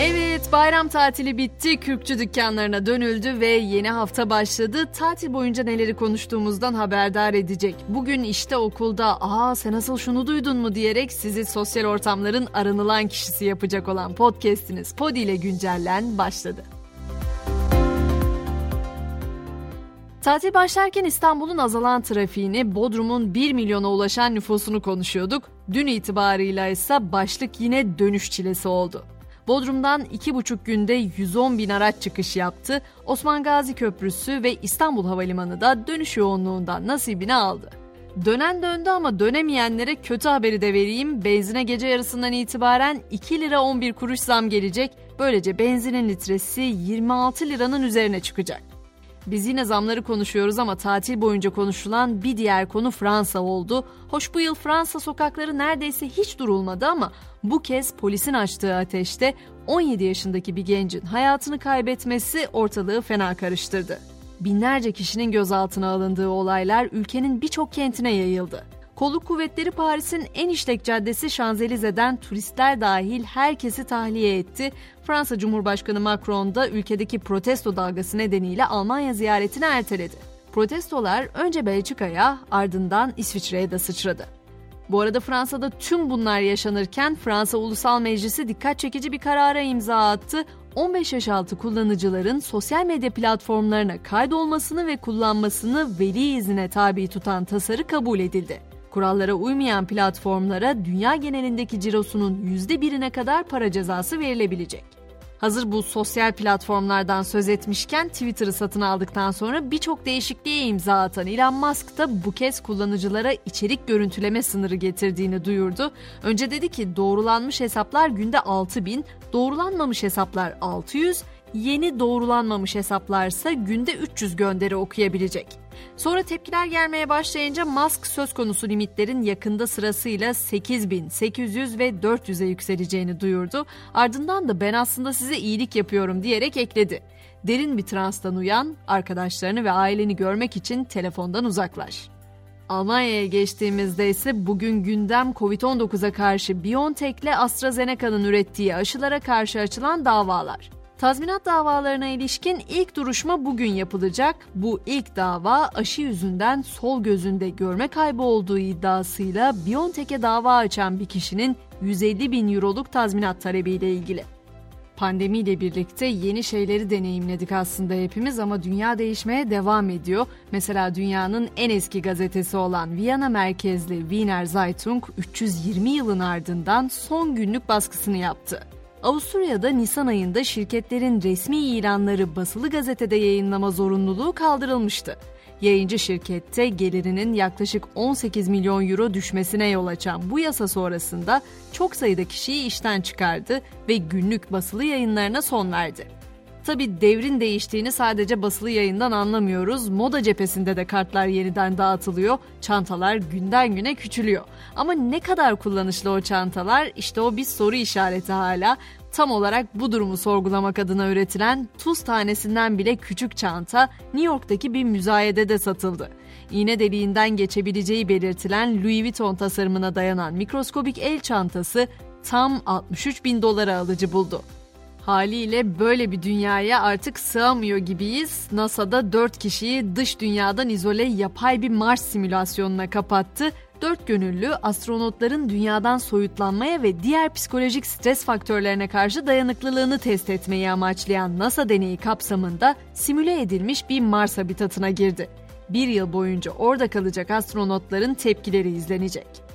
Evet bayram tatili bitti, kürkçü dükkanlarına dönüldü ve yeni hafta başladı. Tatil boyunca neleri konuştuğumuzdan haberdar edecek. Bugün işte okulda aa sen nasıl şunu duydun mu diyerek sizi sosyal ortamların aranılan kişisi yapacak olan podcastiniz Podi ile güncellen başladı. Tatil başlarken İstanbul'un azalan trafiğini, Bodrum'un 1 milyona ulaşan nüfusunu konuşuyorduk. Dün itibarıyla ise başlık yine dönüş çilesi oldu. Bodrum'dan 2,5 günde 110 bin araç çıkış yaptı. Osman Gazi Köprüsü ve İstanbul Havalimanı da dönüş yoğunluğundan nasibini aldı. Dönen döndü ama dönemeyenlere kötü haberi de vereyim. Benzine gece yarısından itibaren 2 lira 11 kuruş zam gelecek. Böylece benzinin litresi 26 liranın üzerine çıkacak. Biz yine zamları konuşuyoruz ama tatil boyunca konuşulan bir diğer konu Fransa oldu. Hoş bu yıl Fransa sokakları neredeyse hiç durulmadı ama bu kez polisin açtığı ateşte 17 yaşındaki bir gencin hayatını kaybetmesi ortalığı fena karıştırdı. Binlerce kişinin gözaltına alındığı olaylar ülkenin birçok kentine yayıldı. Kolluk kuvvetleri Paris'in en işlek caddesi Şanzelize'den turistler dahil herkesi tahliye etti. Fransa Cumhurbaşkanı Macron da ülkedeki protesto dalgası nedeniyle Almanya ziyaretini erteledi. Protestolar önce Belçika'ya ardından İsviçre'ye de sıçradı. Bu arada Fransa'da tüm bunlar yaşanırken Fransa Ulusal Meclisi dikkat çekici bir karara imza attı. 15 yaş altı kullanıcıların sosyal medya platformlarına kaydolmasını ve kullanmasını veli izine tabi tutan tasarı kabul edildi. Kurallara uymayan platformlara dünya genelindeki cirosunun %1'ine kadar para cezası verilebilecek. Hazır bu sosyal platformlardan söz etmişken Twitter'ı satın aldıktan sonra birçok değişikliğe imza atan Elon Musk da bu kez kullanıcılara içerik görüntüleme sınırı getirdiğini duyurdu. Önce dedi ki doğrulanmış hesaplar günde 6000, doğrulanmamış hesaplar 600, yeni doğrulanmamış hesaplarsa günde 300 gönderi okuyabilecek. Sonra tepkiler gelmeye başlayınca Musk söz konusu limitlerin yakında sırasıyla 8000, 800 ve 400'e yükseleceğini duyurdu. Ardından da ben aslında size iyilik yapıyorum diyerek ekledi. Derin bir transtan uyan, arkadaşlarını ve aileni görmek için telefondan uzaklaş. Almanya'ya geçtiğimizde ise bugün gündem Covid-19'a karşı BioNTech ile AstraZeneca'nın ürettiği aşılara karşı açılan davalar. Tazminat davalarına ilişkin ilk duruşma bugün yapılacak. Bu ilk dava aşı yüzünden sol gözünde görme kaybı olduğu iddiasıyla Biontech'e dava açan bir kişinin 150 bin euroluk tazminat talebiyle ilgili. Pandemiyle birlikte yeni şeyleri deneyimledik aslında hepimiz ama dünya değişmeye devam ediyor. Mesela dünyanın en eski gazetesi olan Viyana merkezli Wiener Zeitung 320 yılın ardından son günlük baskısını yaptı. Avusturya'da Nisan ayında şirketlerin resmi ilanları basılı gazetede yayınlama zorunluluğu kaldırılmıştı. Yayıncı şirkette gelirinin yaklaşık 18 milyon euro düşmesine yol açan bu yasa sonrasında çok sayıda kişiyi işten çıkardı ve günlük basılı yayınlarına son verdi. Tabi devrin değiştiğini sadece basılı yayından anlamıyoruz. Moda cephesinde de kartlar yeniden dağıtılıyor. Çantalar günden güne küçülüyor. Ama ne kadar kullanışlı o çantalar? İşte o bir soru işareti hala. Tam olarak bu durumu sorgulamak adına üretilen tuz tanesinden bile küçük çanta New York'taki bir müzayedede satıldı. İğne deliğinden geçebileceği belirtilen Louis Vuitton tasarımına dayanan mikroskobik el çantası tam 63 bin dolara alıcı buldu. Haliyle böyle bir dünyaya artık sığamıyor gibiyiz. NASA'da 4 kişiyi dış dünyadan izole yapay bir Mars simülasyonuna kapattı. Dört gönüllü astronotların dünyadan soyutlanmaya ve diğer psikolojik stres faktörlerine karşı dayanıklılığını test etmeyi amaçlayan NASA deneyi kapsamında simüle edilmiş bir Mars habitatına girdi. Bir yıl boyunca orada kalacak astronotların tepkileri izlenecek.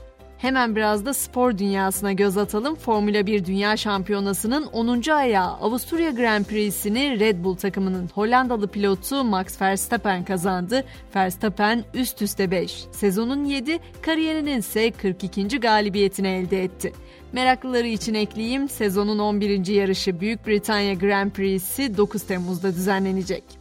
Hemen biraz da spor dünyasına göz atalım. Formula 1 Dünya Şampiyonası'nın 10. ayağı Avusturya Grand Prix'sini Red Bull takımının Hollandalı pilotu Max Verstappen kazandı. Verstappen üst üste 5, sezonun 7, kariyerinin ise 42. galibiyetini elde etti. Meraklıları için ekleyeyim, sezonun 11. yarışı Büyük Britanya Grand Prix'si 9 Temmuz'da düzenlenecek.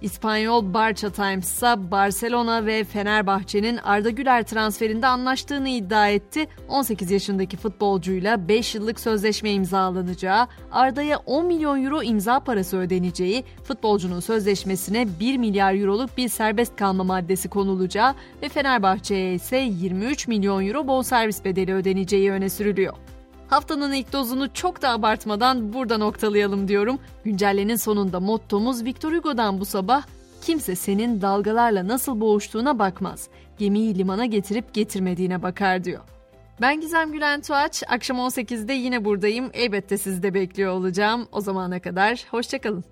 İspanyol Barça Times ise Barcelona ve Fenerbahçe'nin Arda Güler transferinde anlaştığını iddia etti. 18 yaşındaki futbolcuyla 5 yıllık sözleşme imzalanacağı, Arda'ya 10 milyon euro imza parası ödeneceği, futbolcunun sözleşmesine 1 milyar euroluk bir serbest kalma maddesi konulacağı ve Fenerbahçe'ye ise 23 milyon euro bonservis bedeli ödeneceği öne sürülüyor. Haftanın ilk dozunu çok da abartmadan burada noktalayalım diyorum. Güncellenin sonunda mottomuz Victor Hugo'dan bu sabah Kimse senin dalgalarla nasıl boğuştuğuna bakmaz. Gemiyi limana getirip getirmediğine bakar diyor. Ben Gizem Gülen Tuğaç. Akşam 18'de yine buradayım. Elbette sizi de bekliyor olacağım. O zamana kadar hoşçakalın.